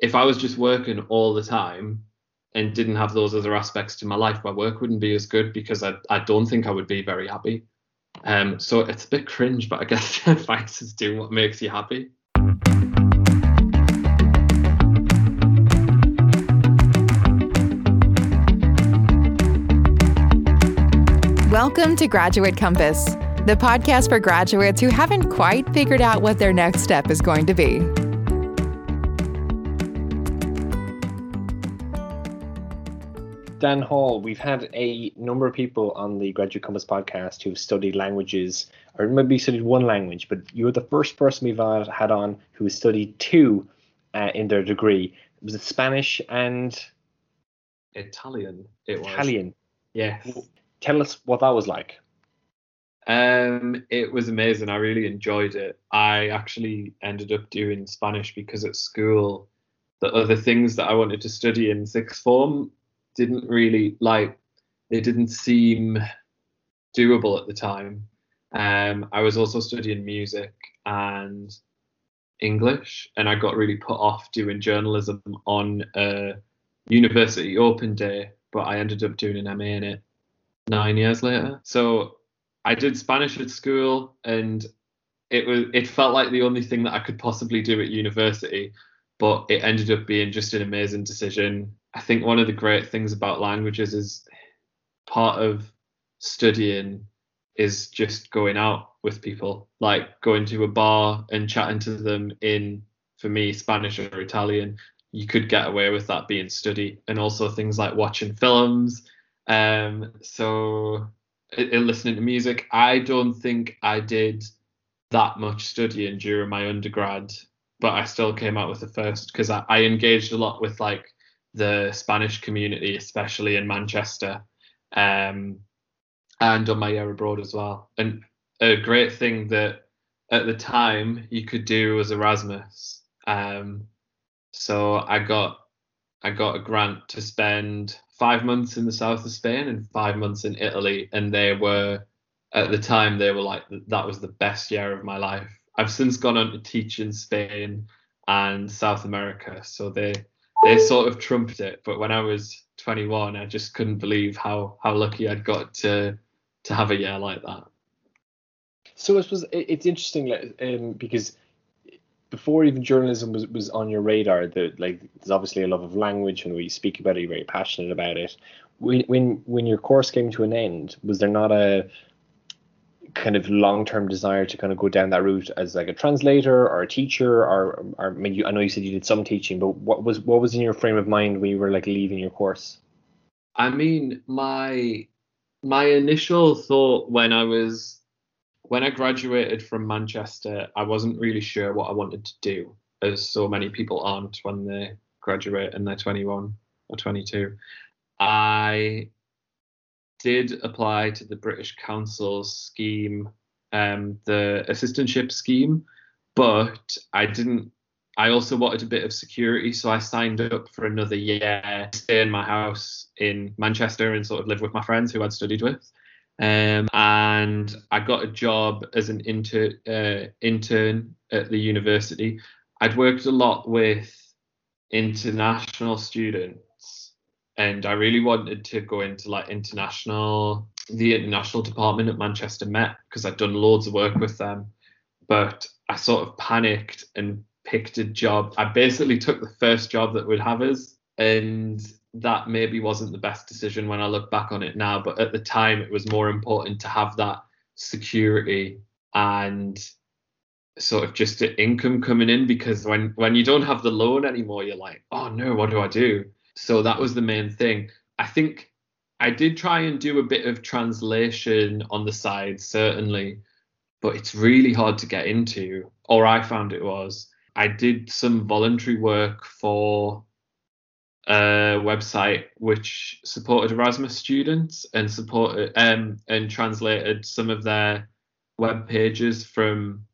if I was just working all the time and didn't have those other aspects to my life, my work wouldn't be as good because I, I don't think I would be very happy. Um, so it's a bit cringe, but I guess the advice is do what makes you happy. Welcome to Graduate Compass, the podcast for graduates who haven't quite figured out what their next step is going to be. Dan Hall, we've had a number of people on the Graduate Compass podcast who've studied languages, or maybe studied one language, but you're the first person we've had on who has studied two uh, in their degree. Was it Spanish and Italian? It was. Italian. Yes. Tell us what that was like. Um, it was amazing. I really enjoyed it. I actually ended up doing Spanish because at school, the other things that I wanted to study in sixth form didn't really like. it didn't seem doable at the time. Um, I was also studying music and English, and I got really put off doing journalism on a university open day. But I ended up doing an MA in it nine years later. So I did Spanish at school, and it was it felt like the only thing that I could possibly do at university, but it ended up being just an amazing decision. I think one of the great things about languages is part of studying is just going out with people, like going to a bar and chatting to them in, for me, Spanish or Italian. You could get away with that being study, and also things like watching films um, so in listening to music, I don't think I did that much studying during my undergrad, but I still came out with the first because I, I, engaged a lot with like the Spanish community, especially in Manchester, um, and on my year abroad as well. And a great thing that at the time you could do was Erasmus. Um, so I got I got a grant to spend five months in the south of Spain and five months in Italy, and they were at the time they were like that was the best year of my life. I've since gone on to teach in Spain and South America, so they they sort of trumped it. But when I was 21, I just couldn't believe how how lucky I'd got to to have a year like that. So it was it's interesting um, because before even journalism was, was on your radar, the like there's obviously a love of language and we speak about it, you're very passionate about it. When when when your course came to an end, was there not a kind of long term desire to kind of go down that route as like a translator or a teacher or or I mean you, I know you said you did some teaching, but what was what was in your frame of mind when you were like leaving your course? I mean, my my initial thought when I was when I graduated from Manchester, I wasn't really sure what I wanted to do, as so many people aren't when they graduate and they're 21 or 22. I did apply to the British Council scheme, um, the assistantship scheme, but I didn't. I also wanted a bit of security, so I signed up for another year, stay in my house in Manchester and sort of live with my friends who I'd studied with. Um, and I got a job as an inter, uh, intern at the university. I'd worked a lot with international students, and I really wanted to go into like international, the international department at Manchester Met because I'd done loads of work with them. But I sort of panicked and picked a job. I basically took the first job that would have us, and that maybe wasn't the best decision when I look back on it now, but at the time it was more important to have that security and sort of just the income coming in because when when you don't have the loan anymore you're like oh no what do i do so that was the main thing. I think i did try and do a bit of translation on the side certainly but it's really hard to get into or i found it was. I did some voluntary work for a website which supported Erasmus students and supported um, and translated some of their web pages from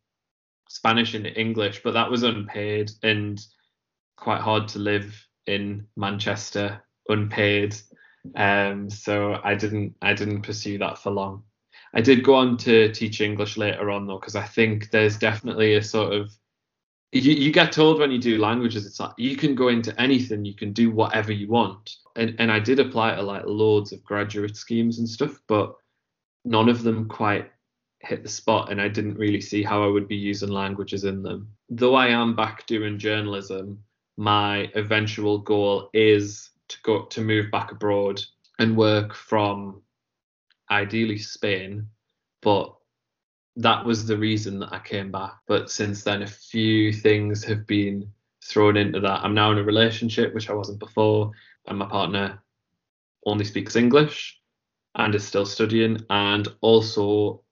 Spanish into English, but that was unpaid and quite hard to live in Manchester unpaid. Um, so I didn't I didn't pursue that for long. I did go on to teach English later on though, because I think there's definitely a sort of you, you get told when you do languages, it's like you can go into anything, you can do whatever you want. And and I did apply to like loads of graduate schemes and stuff, but none of them quite hit the spot and I didn't really see how I would be using languages in them. Though I am back doing journalism, my eventual goal is to go to move back abroad and work from ideally Spain, but that was the reason that I came back. But since then, a few things have been thrown into that. I'm now in a relationship, which I wasn't before, and my partner only speaks English and is still studying. And also,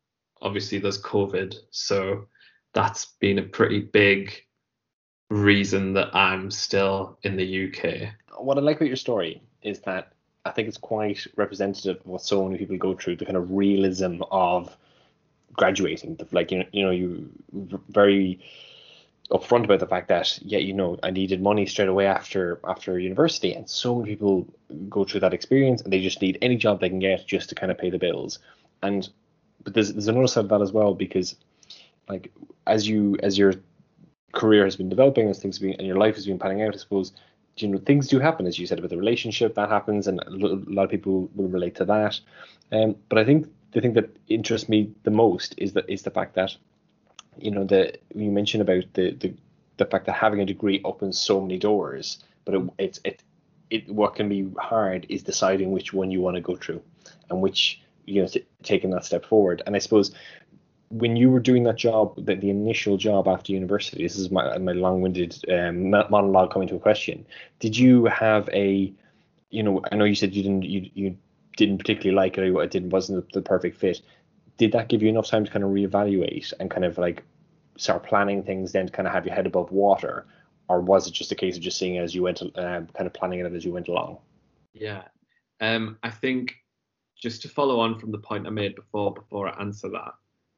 obviously, there's COVID. So that's been a pretty big reason that I'm still in the UK. What I like about your story is that I think it's quite representative of what so many people go through the kind of realism of graduating. The, like you know, you know, you very upfront about the fact that yeah, you know, I needed money straight away after after university, and so many people go through that experience, and they just need any job they can get just to kind of pay the bills. And but there's there's another side of that as well because like as you as your career has been developing, as things been and your life has been panning out, I suppose you know things do happen as you said about the relationship that happens and a lot of people will relate to that. Um, but i think the thing that interests me the most is that is the fact that you know the you mentioned about the the, the fact that having a degree opens so many doors but it, it's it it what can be hard is deciding which one you want to go through and which you know t- taking that step forward. And i suppose when you were doing that job, the, the initial job after university, this is my, my long-winded um, monologue coming to a question. Did you have a, you know, I know you said you didn't, you, you didn't particularly like it, or it didn't wasn't the, perfect fit. Did that give you enough time to kind of reevaluate and kind of like start planning things, then to kind of have your head above water, or was it just a case of just seeing it as you went, um, kind of planning it as you went along? Yeah, um, I think just to follow on from the point I made before, before I answer that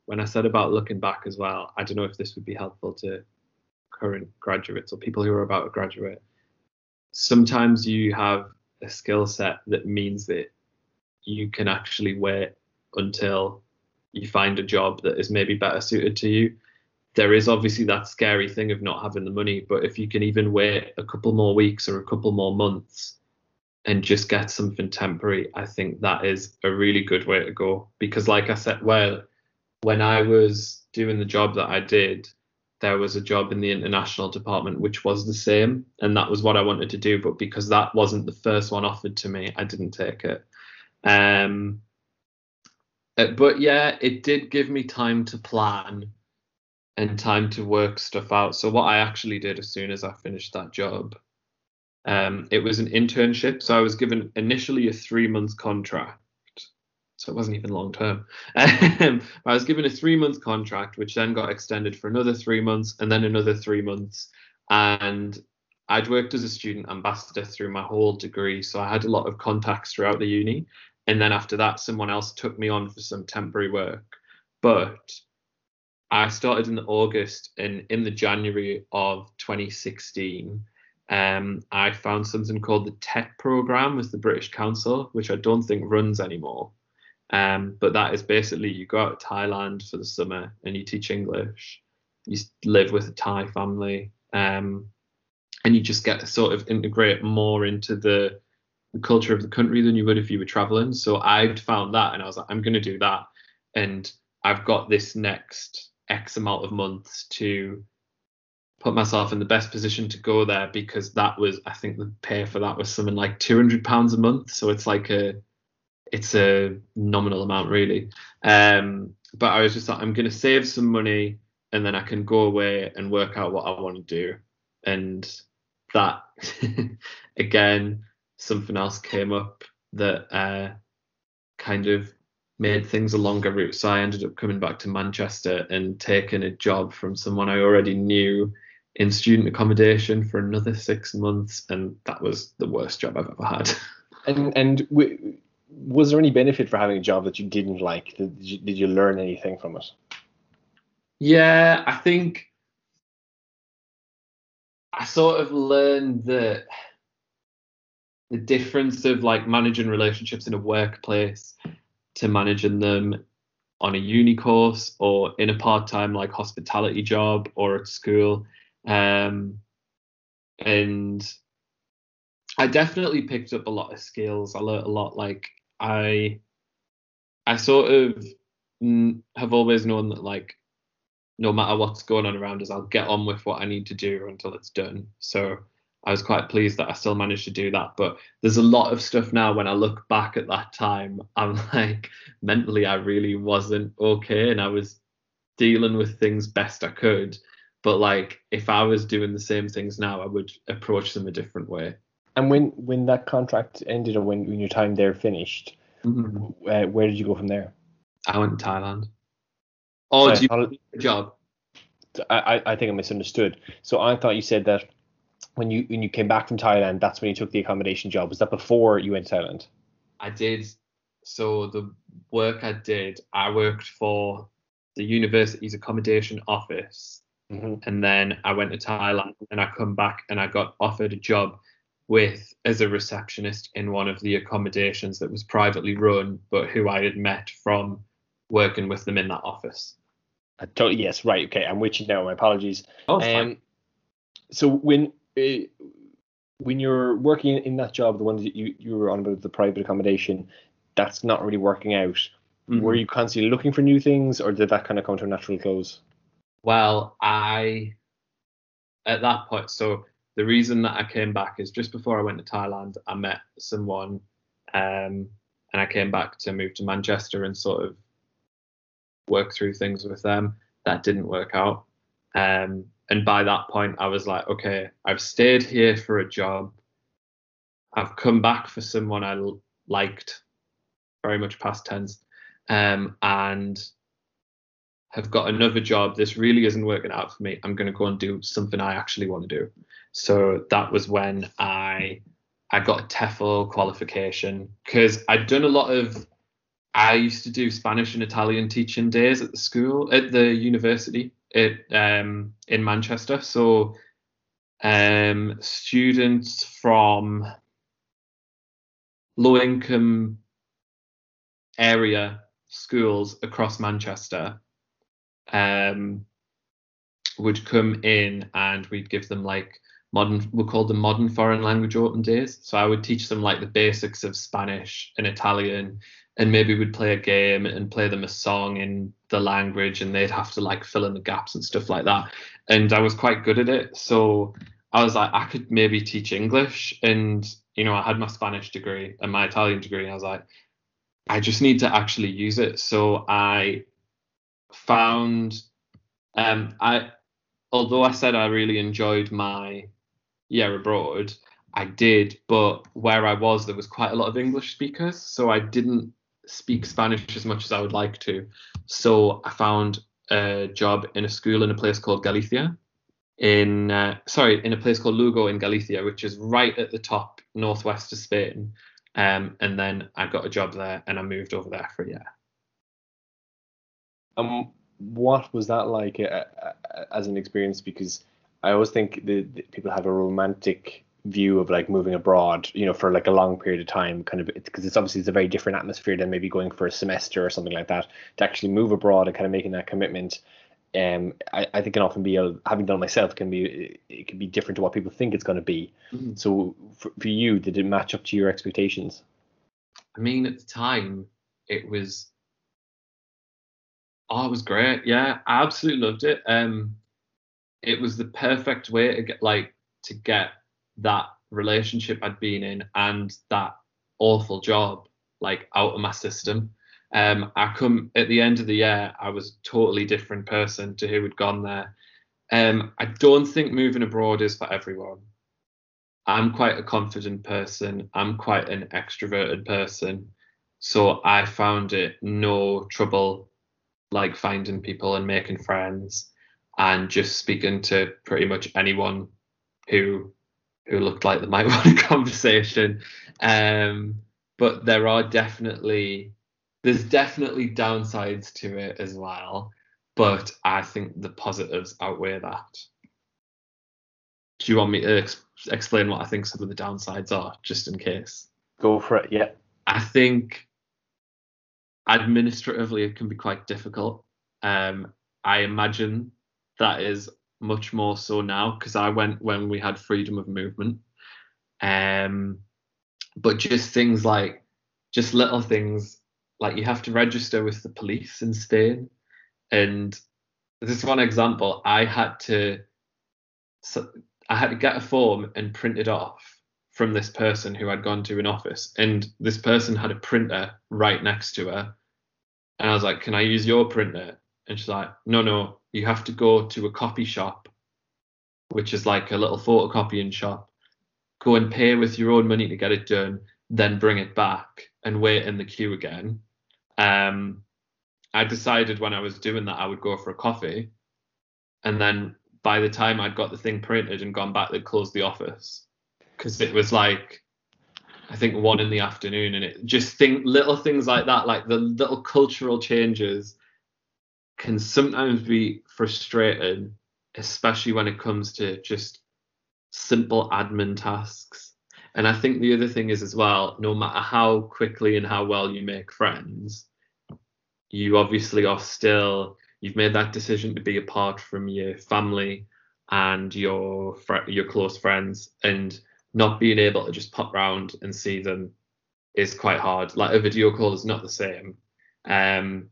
when I said about looking back as well, I don't know if this would be helpful to current graduates or people who are about to graduate. Sometimes you have a skill set that means that you can actually wait until you find a job that is maybe better suited to you. There is obviously that scary thing of not having the money, but if you can even wait a couple more weeks or a couple more months and just get something temporary, I think that is a really good way to go. Because, like I said, well, when I was doing the job that I did, there was a job in the international department which was the same, and that was what I wanted to do. But because that wasn't the first one offered to me, I didn't take it. Um, uh, but yeah, it did give me time to plan and time to work stuff out. So what I actually did as soon as I finished that job, um, it was an internship. So I was given initially a three month contract so it wasn't even long term. Um, I was given a three month contract, which then got extended for another three months and then another three months. And I'd worked as a student ambassador through my whole degree, so I had a lot of contacts throughout the uni. And then after that, someone else took me on for some temporary work. But I started in August and in the January of 2016, um, I found something called the TEC program with the British Council, which I don't think runs anymore. Um, but that is basically you go out to Thailand for the summer and you teach English. You live with a Thai family, um, and you just get to sort of integrate more into the, the culture of the country than you would if you were traveling. So I'd found that, and I was like, I'm going to do that, and I've got this next X amount of months to put myself in the best position to go there because that was I think the pay for that was something like 200 pounds a month. So it's like a it's a nominal amount really. Um, but I was just like, I'm going to save some money and then I can go away and work out what I want to do. And that, again, something else came up that uh, kind of made things a longer route. So I ended up coming back to Manchester and taking a job from someone I already knew in student accommodation for another six months. And that was the worst job I've ever had. And and was there any benefit for having a job that you didn't like? Did you, did you learn anything from it? Yeah, I think I sort of learned that the difference of like managing relationships in a workplace to managing them on a uni course or in a part-time like hospitality job or at school Um, and I definitely picked up a lot of skills. I learned a lot. Like I, I sort of have always known that like no matter what's going on around us, I'll get on with what I need to do until it's done. So I was quite pleased that I still managed to do that. But there's a lot of stuff now when I look back at that time, I'm like, mentally, I really wasn't okay. And I was dealing with things best I could. But like, if I was doing the same things now, I would approach them a different way. And when when that contract ended, or when, when your time there finished, mm-hmm. uh, where did you go from there? I went to Thailand. Oh, Sorry, do you a job? I, I think I misunderstood. So I thought you said that when you when you came back from Thailand, that's when you took the accommodation job. Was that before you went to Thailand? I did. So the work I did, I worked for the university's accommodation office, mm-hmm. and then I went to Thailand, and I come back and I got offered a job with as a receptionist in one of the accommodations that was privately run, but who I had met from working with them in that office. I totally, yes, right, okay, I'm with you now. My apologies. Oh, um, so when uh, when you're working in that job, the one that you you were on about the private accommodation, that's not really working out. Mm-hmm. Were you constantly looking for new things, or did that kind of come to a natural close? Well, I at that point, so the reason that I came back is just before I went to Thailand, I met someone, um, and I came back to move to Manchester and sort of work through things with them. That didn't work out. Um, and by that point, I was like, okay, I've stayed here for a job. I've come back for someone I l- liked, very much past tense, um, and have got another job. This really isn't working out for me. I'm going to go and do something I actually want to do. So that was when I I got a TEFL qualification because I'd done a lot of I used to do Spanish and Italian teaching days at the school at the university at um, in Manchester. So um, students from low income area schools across Manchester um, would come in and we'd give them like modern we call them modern foreign language open days. So i would teach them like the basics of spanish and italian and maybe we'd play a game and play them a song in the language and they'd have to like fill in the gaps and stuff like that. And i was quite good at it. So i was like i could maybe teach english and you know i had my spanish degree and my italian degree and i was like i just need to actually use it. So i found um i although i said i really enjoyed my year abroad I did, but where I was, there was quite a lot of English speakers, so I didn't speak Spanish as much as I would like to. So I found a job in a school in a place called Galicia, in uh, sorry, in a place called Lugo in Galicia, which is right at the top northwest of Spain. Um, and then I got a job there, and I moved over there for a year. Um, what was that like uh, uh as an experience? Because I always think that people have a romantic view of like moving abroad, you know, for like a long period of time, kind of because it's obviously it's a very different atmosphere than maybe going for a semester or something like that. To actually move abroad and kind of making that commitment, um, I, I think can often be a, having done myself can be it can be different to what people think it's going to be. Mm-hmm. So for, for you, did it match up to your expectations? I mean, at the time, it was. Oh, it was great. Yeah, I absolutely loved it. Um, it was the perfect way to get like to get that relationship I'd been in and that awful job like out of my system. Um, I come at the end of the year, I was a totally different person to who had gone there. Um, I don't think moving abroad is for everyone. I'm quite a confident person. I'm quite an extroverted person. So I found it no trouble like finding people and making friends and just speaking to pretty much anyone who who looked like they might want a conversation. Um, but there are definitely there's definitely downsides to it as well. But I think the positives outweigh that. Do you want me to ex- explain what I think some of the downsides are, just in case? Go for it. Yeah. I think administratively it can be quite difficult. Um, I imagine that is much more so now because I went when we had freedom of movement. Um, but just things like just little things like you have to register with the police in Spain, and this is one example. I had to so I had to get a form and print it off from this person who had gone to an office, and this person had a printer right next to her. And I was like, "Can I use your printer?" And she's like, "No, no, you have to go to a copy shop, which is like a little photocopying shop. Go and pay with your own money to get it done, then bring it back and wait in the queue again." Um, I decided when I was doing that I would go for a coffee, and then by the time I'd got the thing printed and gone back, they'd closed the office because it was like I think one in the afternoon, and it just think little things like that, like the little cultural changes, can sometimes be frustrating, especially when it comes to just simple admin tasks. And I think the other thing is as well, no matter how quickly and how well you make friends, you obviously are still you've made that decision to be apart from your family and your your close friends and not being able to just pop round and see them is quite hard like a video call is not the same um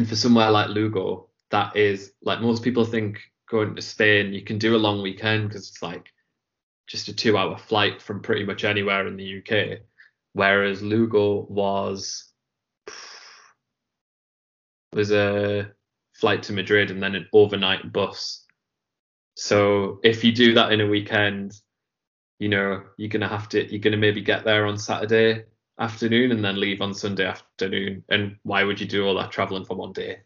and for somewhere like lugo that is like most people think going to spain you can do a long weekend because it's like just a two hour flight from pretty much anywhere in the uk whereas lugo was was a flight to Madrid and then an overnight bus. So if you do that in a weekend, you know, you're gonna have to you're gonna maybe get there on Saturday afternoon and then leave on Sunday afternoon. And why would you do all that traveling for one day?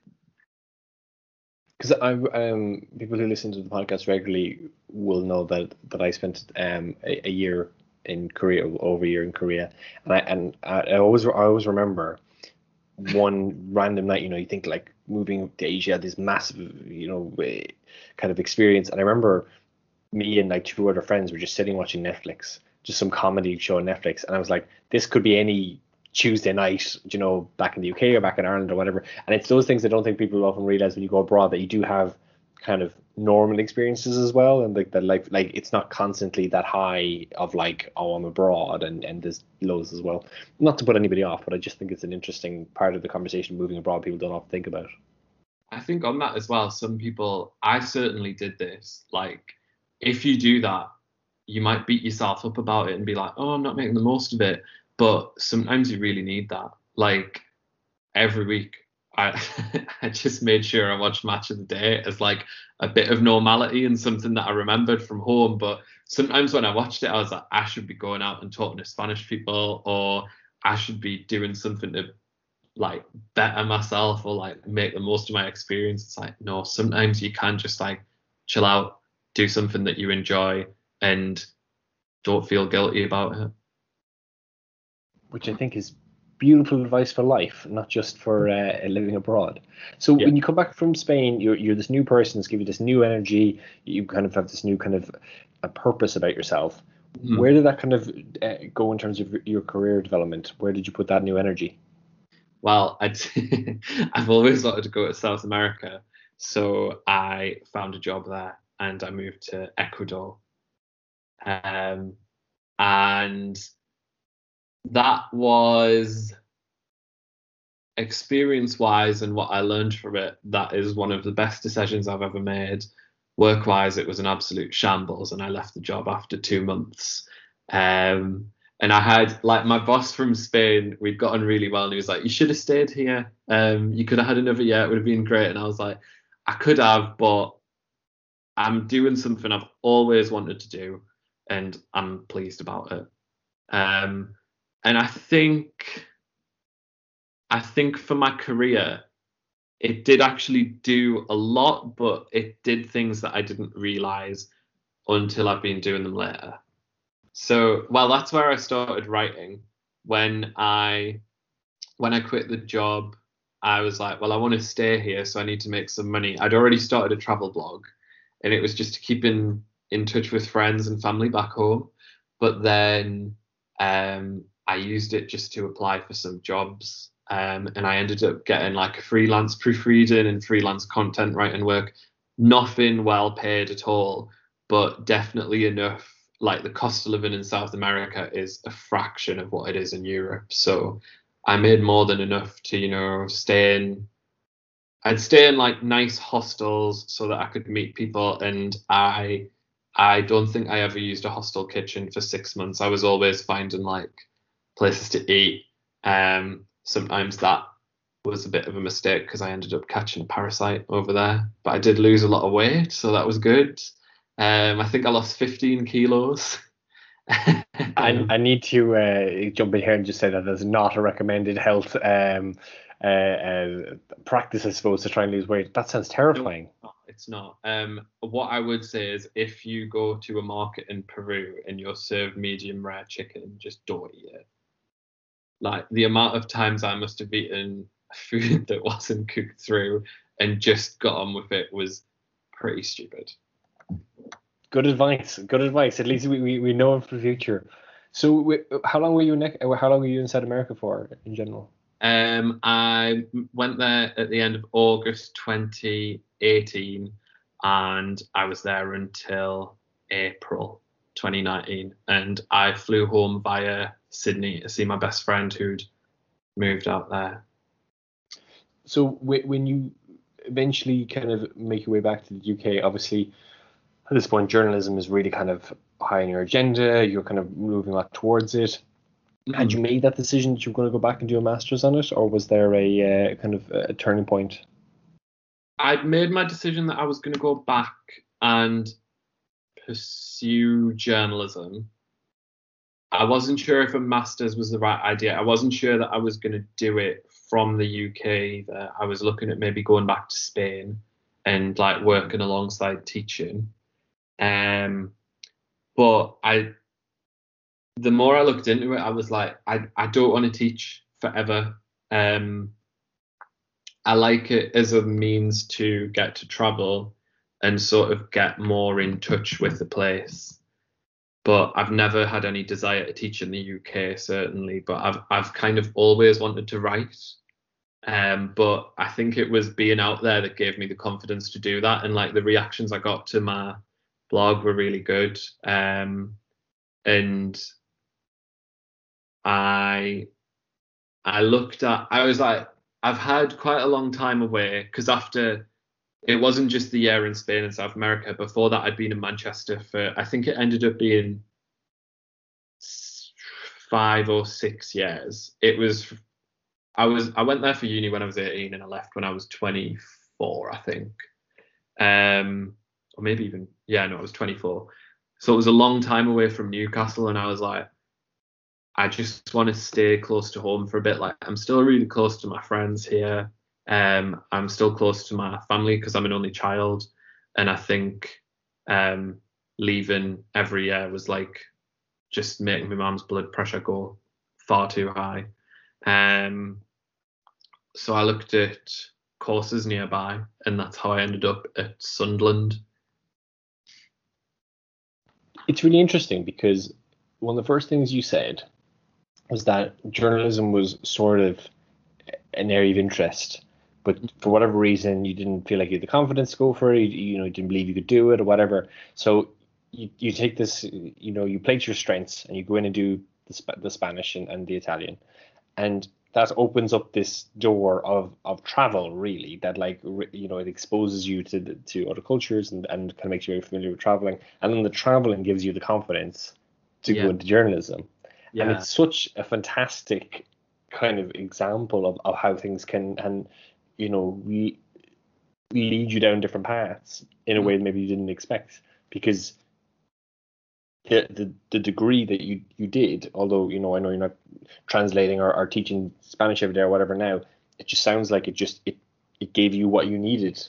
Because I um people who listen to the podcast regularly will know that that I spent um a, a year in Korea over a year in Korea and I and I, I always I always remember one random night, you know, you think like moving to Asia, this massive, you know, kind of experience. And I remember me and like two other friends were just sitting watching Netflix, just some comedy show on Netflix, and I was like, this could be any Tuesday night, you know, back in the UK or back in Ireland or whatever. And it's those things I don't think people often realize when you go abroad that you do have kind of normal experiences as well and like the like like it's not constantly that high of like oh i'm abroad and and there's lows as well not to put anybody off but i just think it's an interesting part of the conversation moving abroad people don't often think about i think on that as well some people i certainly did this like if you do that you might beat yourself up about it and be like oh i'm not making the most of it but sometimes you really need that like every week I I just made sure I watched Match of the Day as like a bit of normality and something that I remembered from home. But sometimes when I watched it, I was like, I should be going out and talking to Spanish people, or I should be doing something to like better myself or like make the most of my experience. It's like, no, sometimes you can just like chill out, do something that you enjoy, and don't feel guilty about it. Which I think is beautiful advice for life, not just for uh, living abroad. So yeah. when you come back from Spain, you're you're this new person. It's giving you this new energy. You kind of have this new kind of a purpose about yourself. Mm. Where did that kind of uh, go in terms of your career development? Where did you put that new energy? Well, i have always wanted to go to South America, so I found a job there and I moved to Ecuador. Um, and that was experience wise and what I learned from it, that is one of the best decisions I've ever made. Work wise, it was an absolute shambles, and I left the job after two months. Um, and I had like my boss from Spain, we'd gotten really well, and he was like, "You should have stayed here. Um, you could have had another year; it would have been great." And I was like, "I could have, but I'm doing something I've always wanted to do, and I'm pleased about it." Um, and I think I think for my career, it did actually do a lot, but it did things that I didn't realize until I've been doing them later. So, well, that's where I started writing. When I when I quit the job, I was like, well, I want to stay here, so I need to make some money. I'd already started a travel blog, and it was just to keep in in touch with friends and family back home. But then um, I used it just to apply for some jobs. Um, and I ended up getting like freelance proofreading and freelance content writing work nothing well paid at all, but definitely enough. Like the cost of living in South America is a fraction of what it is in Europe. So I made more than enough to, you know, stay in. I'd stay in like nice hostels so that I could meet people, and I, I don't think I ever used a hostel kitchen for six months. I was always finding like places to eat. Um, sometimes that was a bit of a mistake because I ended up catching a parasite over there. But I did lose a lot of weight, so that was good. Um, I think I lost 15 kilos. I, I need to uh, jump in here and just say that there's not a recommended health um, uh, uh, practice, I suppose, to try and lose weight. That sounds terrifying. No, it's not. Um, what I would say is if you go to a market in Peru and you're served medium rare chicken, just don't eat it. Like the amount of times I must have eaten food that wasn't cooked through and just got on with it was pretty stupid. Good advice. Good advice. At least we, we, we know for the future. So, we, how long were you in how long were you in South America for in general? Um, I went there at the end of August 2018, and I was there until April 2019. And I flew home via Sydney to see my best friend who'd moved out there. So when you eventually kind of make your way back to the UK, obviously at this point journalism is really kind of high on your agenda. You're kind of moving a lot towards it. Had you made that decision that you were going to go back and do a master's on it, or was there a uh, kind of a turning point? I'd made my decision that I was going to go back and pursue journalism. I wasn't sure if a master's was the right idea. I wasn't sure that I was going to do it from the UK. I was looking at maybe going back to Spain and like working alongside teaching. Um, but I, the more I looked into it, I was like, I, I don't want to teach forever. Um, I like it as a means to get to travel and sort of get more in touch with the place. But I've never had any desire to teach in the UK, certainly. But I've I've kind of always wanted to write. Um, but I think it was being out there that gave me the confidence to do that. And like the reactions I got to my blog were really good. Um, and I I looked at I was like I've had quite a long time away because after it wasn't just the year in Spain and South America. Before that, I'd been in Manchester for I think it ended up being five or six years. It was I was I went there for uni when I was 18 and I left when I was 24, I think. Um, or maybe even yeah, no, I was 24. So it was a long time away from Newcastle, and I was like, I just want to stay close to home for a bit. Like I'm still really close to my friends here. Um, I'm still close to my family because I'm an only child, and I think um, leaving every year was like just making my mom's blood pressure go far too high. Um, so I looked at courses nearby, and that's how I ended up at Sunderland it's really interesting because one of the first things you said was that journalism was sort of an area of interest, but mm-hmm. for whatever reason you didn't feel like you had the confidence to go for it. You, you know, you didn't believe you could do it or whatever. So you, you take this, you know, you play to your strengths and you go in and do the, the Spanish and, and the Italian, and that opens up this door of of travel really that like you know it exposes you to to other cultures and, and kind of makes you very familiar with traveling and then the traveling gives you the confidence to yeah. go into journalism yeah. and it's such a fantastic kind of example of, of how things can and you know we lead you down different paths in a mm. way that maybe you didn't expect because the, the, the degree that you, you did, although you know I know you're not translating or, or teaching Spanish every day or whatever now, it just sounds like it just it it gave you what you needed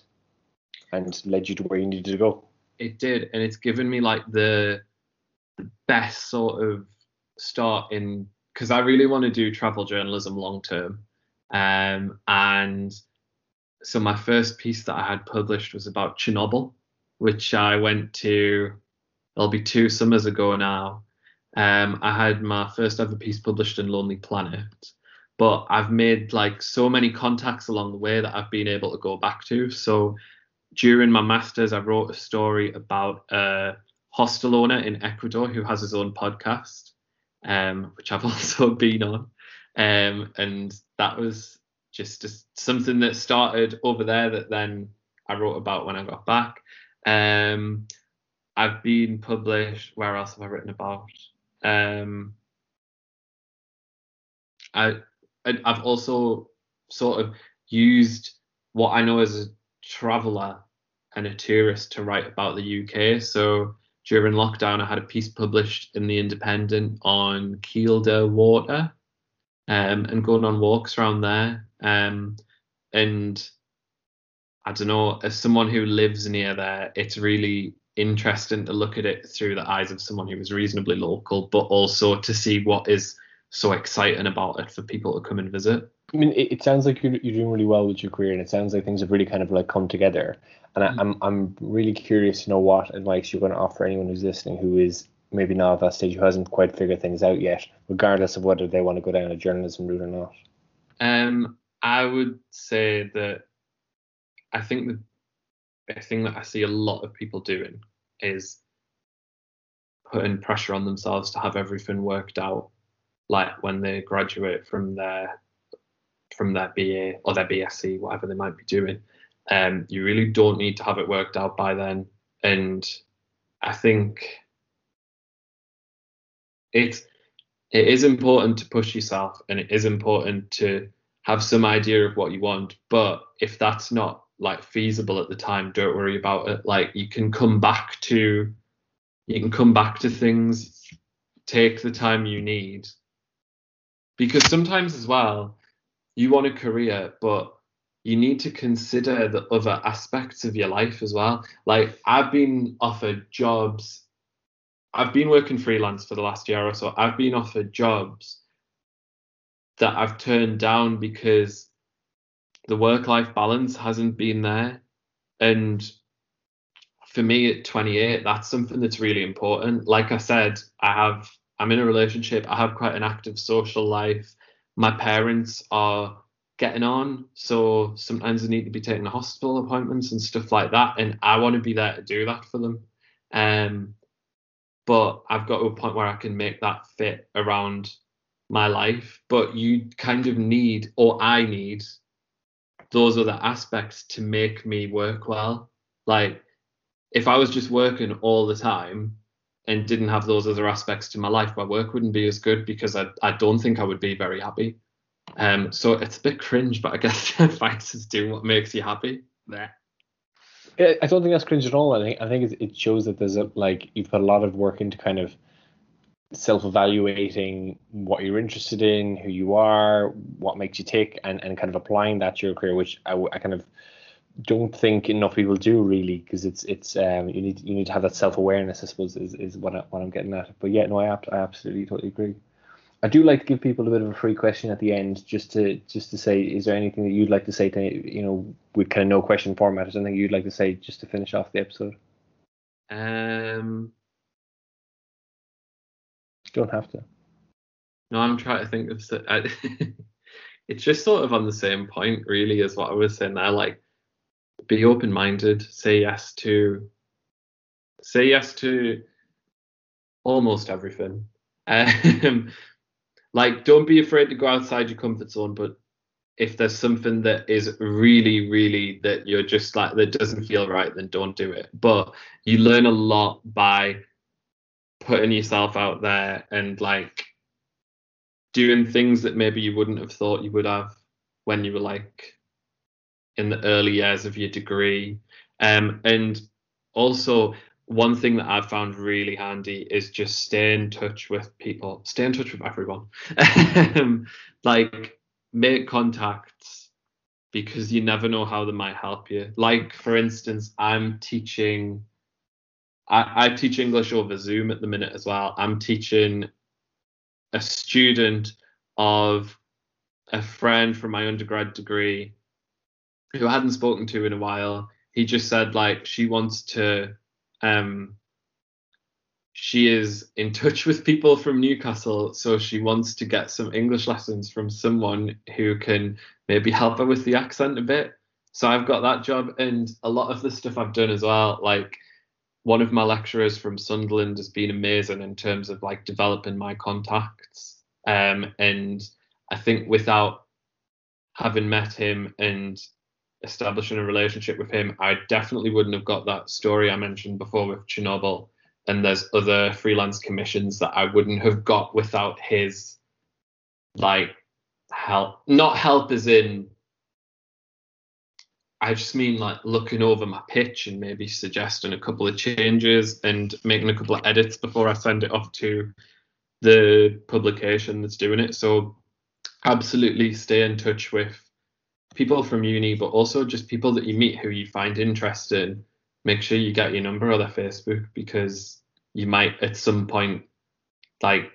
and led you to where you needed to go. It did, and it's given me like the, the best sort of start in because I really want to do travel journalism long term. Um, and so my first piece that I had published was about Chernobyl, which I went to it'll be two summers ago now. Um, I had my first ever piece published in Lonely Planet, but I've made like so many contacts along the way that I've been able to go back to. So during my masters, I wrote a story about a hostel owner in Ecuador who has his own podcast, um, which I've also been on, um, and that was just, just something that started over there that then I wrote about when I got back. Um, I've been published. Where else have I written about? Um, I I've also sort of used what I know as a traveller and a tourist to write about the UK. So during lockdown, I had a piece published in the Independent on Kielder Water um, and going on walks around there. Um, and I don't know, as someone who lives near there, it's really interesting to look at it through the eyes of someone who is reasonably local, but also to see what is so exciting about it for people to come and visit. I mean, it, it sounds like you're, you're doing really well with your career, and it sounds like things have really kind of like come together. And I, am I'm, I'm really curious to know what advice you're going to offer anyone who's listening who is maybe not at that stage, who hasn't quite figured things out yet, regardless of whether they want to go down a journalism route or not. Um, I would say that I think the best thing that I see a lot of people doing is putting pressure on themselves to have everything worked out like when they graduate from their from their BA or their BSc, whatever they might be doing. Um, you really don't need to have it worked out by then. And I think it's it is important to push yourself and it is important to have some idea of what you want. But if that's not like feasible at the time, don't worry about it. Like you can come back to you can come back to things, take the time you need because sometimes as well you want a career but you need to consider the other aspects of your life as well. Like i've been offered jobs. I've been working freelance for the last year or so. I've been offered jobs that i've turned down because the work life balance hasn't been there. And for me at 28 that's something that's really important. Like i said i have I'm in a relationship. I have quite an active social life. My parents are getting on, so sometimes they need to be taking hospital appointments and stuff like that, and I want to be there to do that for them. Um, but I've got to a point where I can make that fit around my life. But you kind of need, or I need, those other aspects to make me work well. Like if I was just working all the time, and didn't have those other aspects to my life, my work wouldn't be as good because I, I don't think I would be very happy. Um, so it's a bit cringe, but I guess advice is doing what makes you happy. There. I don't think that's cringe at all. I think I think it shows that there's a like you've put a lot of work into kind of self-evaluating what you're interested in, who you are, what makes you tick, and, and kind of applying that to your career, which I, I kind of don't think enough people do really because it's it's um you need you need to have that self awareness I suppose is, is what I, what I'm getting at. But yeah no I, I absolutely totally agree. I do like to give people a bit of a free question at the end just to just to say is there anything that you'd like to say to you know with kind of no question format or something you'd like to say just to finish off the episode? Um don't have to. no I'm trying to think of I, it's just sort of on the same point really as what I was saying I like be open minded, say yes to say yes to almost everything. Um, like don't be afraid to go outside your comfort zone, but if there's something that is really, really that you're just like that doesn't feel right, then don't do it. But you learn a lot by putting yourself out there and like doing things that maybe you wouldn't have thought you would have when you were like in the early years of your degree. Um, and also, one thing that I've found really handy is just stay in touch with people, stay in touch with everyone. Um, like, make contacts because you never know how they might help you. Like, for instance, I'm teaching. I, I teach English over Zoom at the minute as well. I'm teaching a student of a friend from my undergrad degree who I hadn't spoken to in a while. He just said like she wants to um she is in touch with people from Newcastle, so she wants to get some English lessons from someone who can maybe help her with the accent a bit. So I've got that job, and a lot of the stuff I've done as well. Like one of my lecturers from Sunderland has been amazing in terms of like developing my contacts. Um, and I think without having met him and establishing a relationship with him, I definitely wouldn't have got that story I mentioned before with Chernobyl. And there's other freelance commissions that I wouldn't have got without his like help. Not help as in I just mean like looking over my pitch and maybe suggesting a couple of changes and making a couple of edits before I send it off to the publication that's doing it. So absolutely stay in touch with people from uni, but also just people that you meet who you find interesting. Make sure you get your number or their Facebook because you might at some point like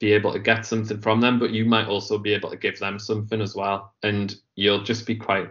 be able to get something from them, but you might also be able to give them something as well. And you'll just be quite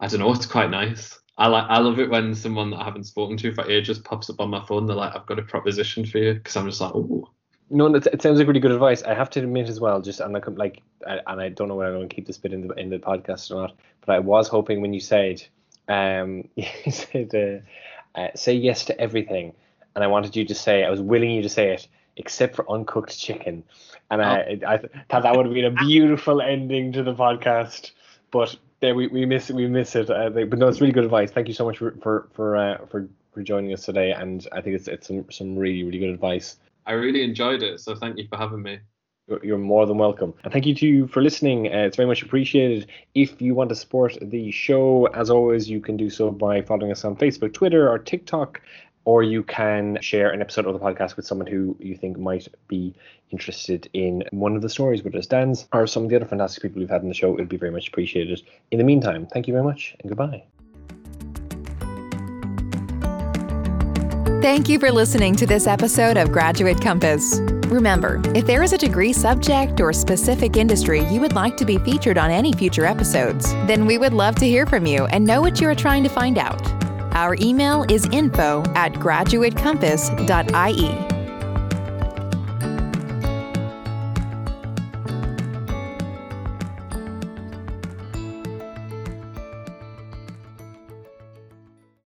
I don't know, it's quite nice. I like I love it when someone that I haven't spoken to for ages pops up on my phone. They're like, "I've got a proposition for you," because I'm just like, "Oh, no, it sounds like really good advice. I have to admit as well, just I'm like, like, and I don't know whether I'm going to keep this bit in the in the podcast or not, but I was hoping when you said, um, you said, uh, uh, say yes to everything, and I wanted you to say, I was willing you to say it, except for uncooked chicken, and oh. I, I thought that would have been a beautiful ending to the podcast, but there we, we miss it, we miss it. Uh, but no, it's really good advice. Thank you so much for for for uh, for, for joining us today, and I think it's it's some some really really good advice. I really enjoyed it. So thank you for having me. You're more than welcome. And thank you to you for listening. Uh, it's very much appreciated. If you want to support the show, as always, you can do so by following us on Facebook, Twitter, or TikTok, or you can share an episode of the podcast with someone who you think might be interested in one of the stories, whether it's Dan's or some of the other fantastic people we've had in the show. It would be very much appreciated. In the meantime, thank you very much and goodbye. Thank you for listening to this episode of Graduate Compass. Remember, if there is a degree subject or specific industry you would like to be featured on any future episodes, then we would love to hear from you and know what you are trying to find out. Our email is info at graduatecompass.ie.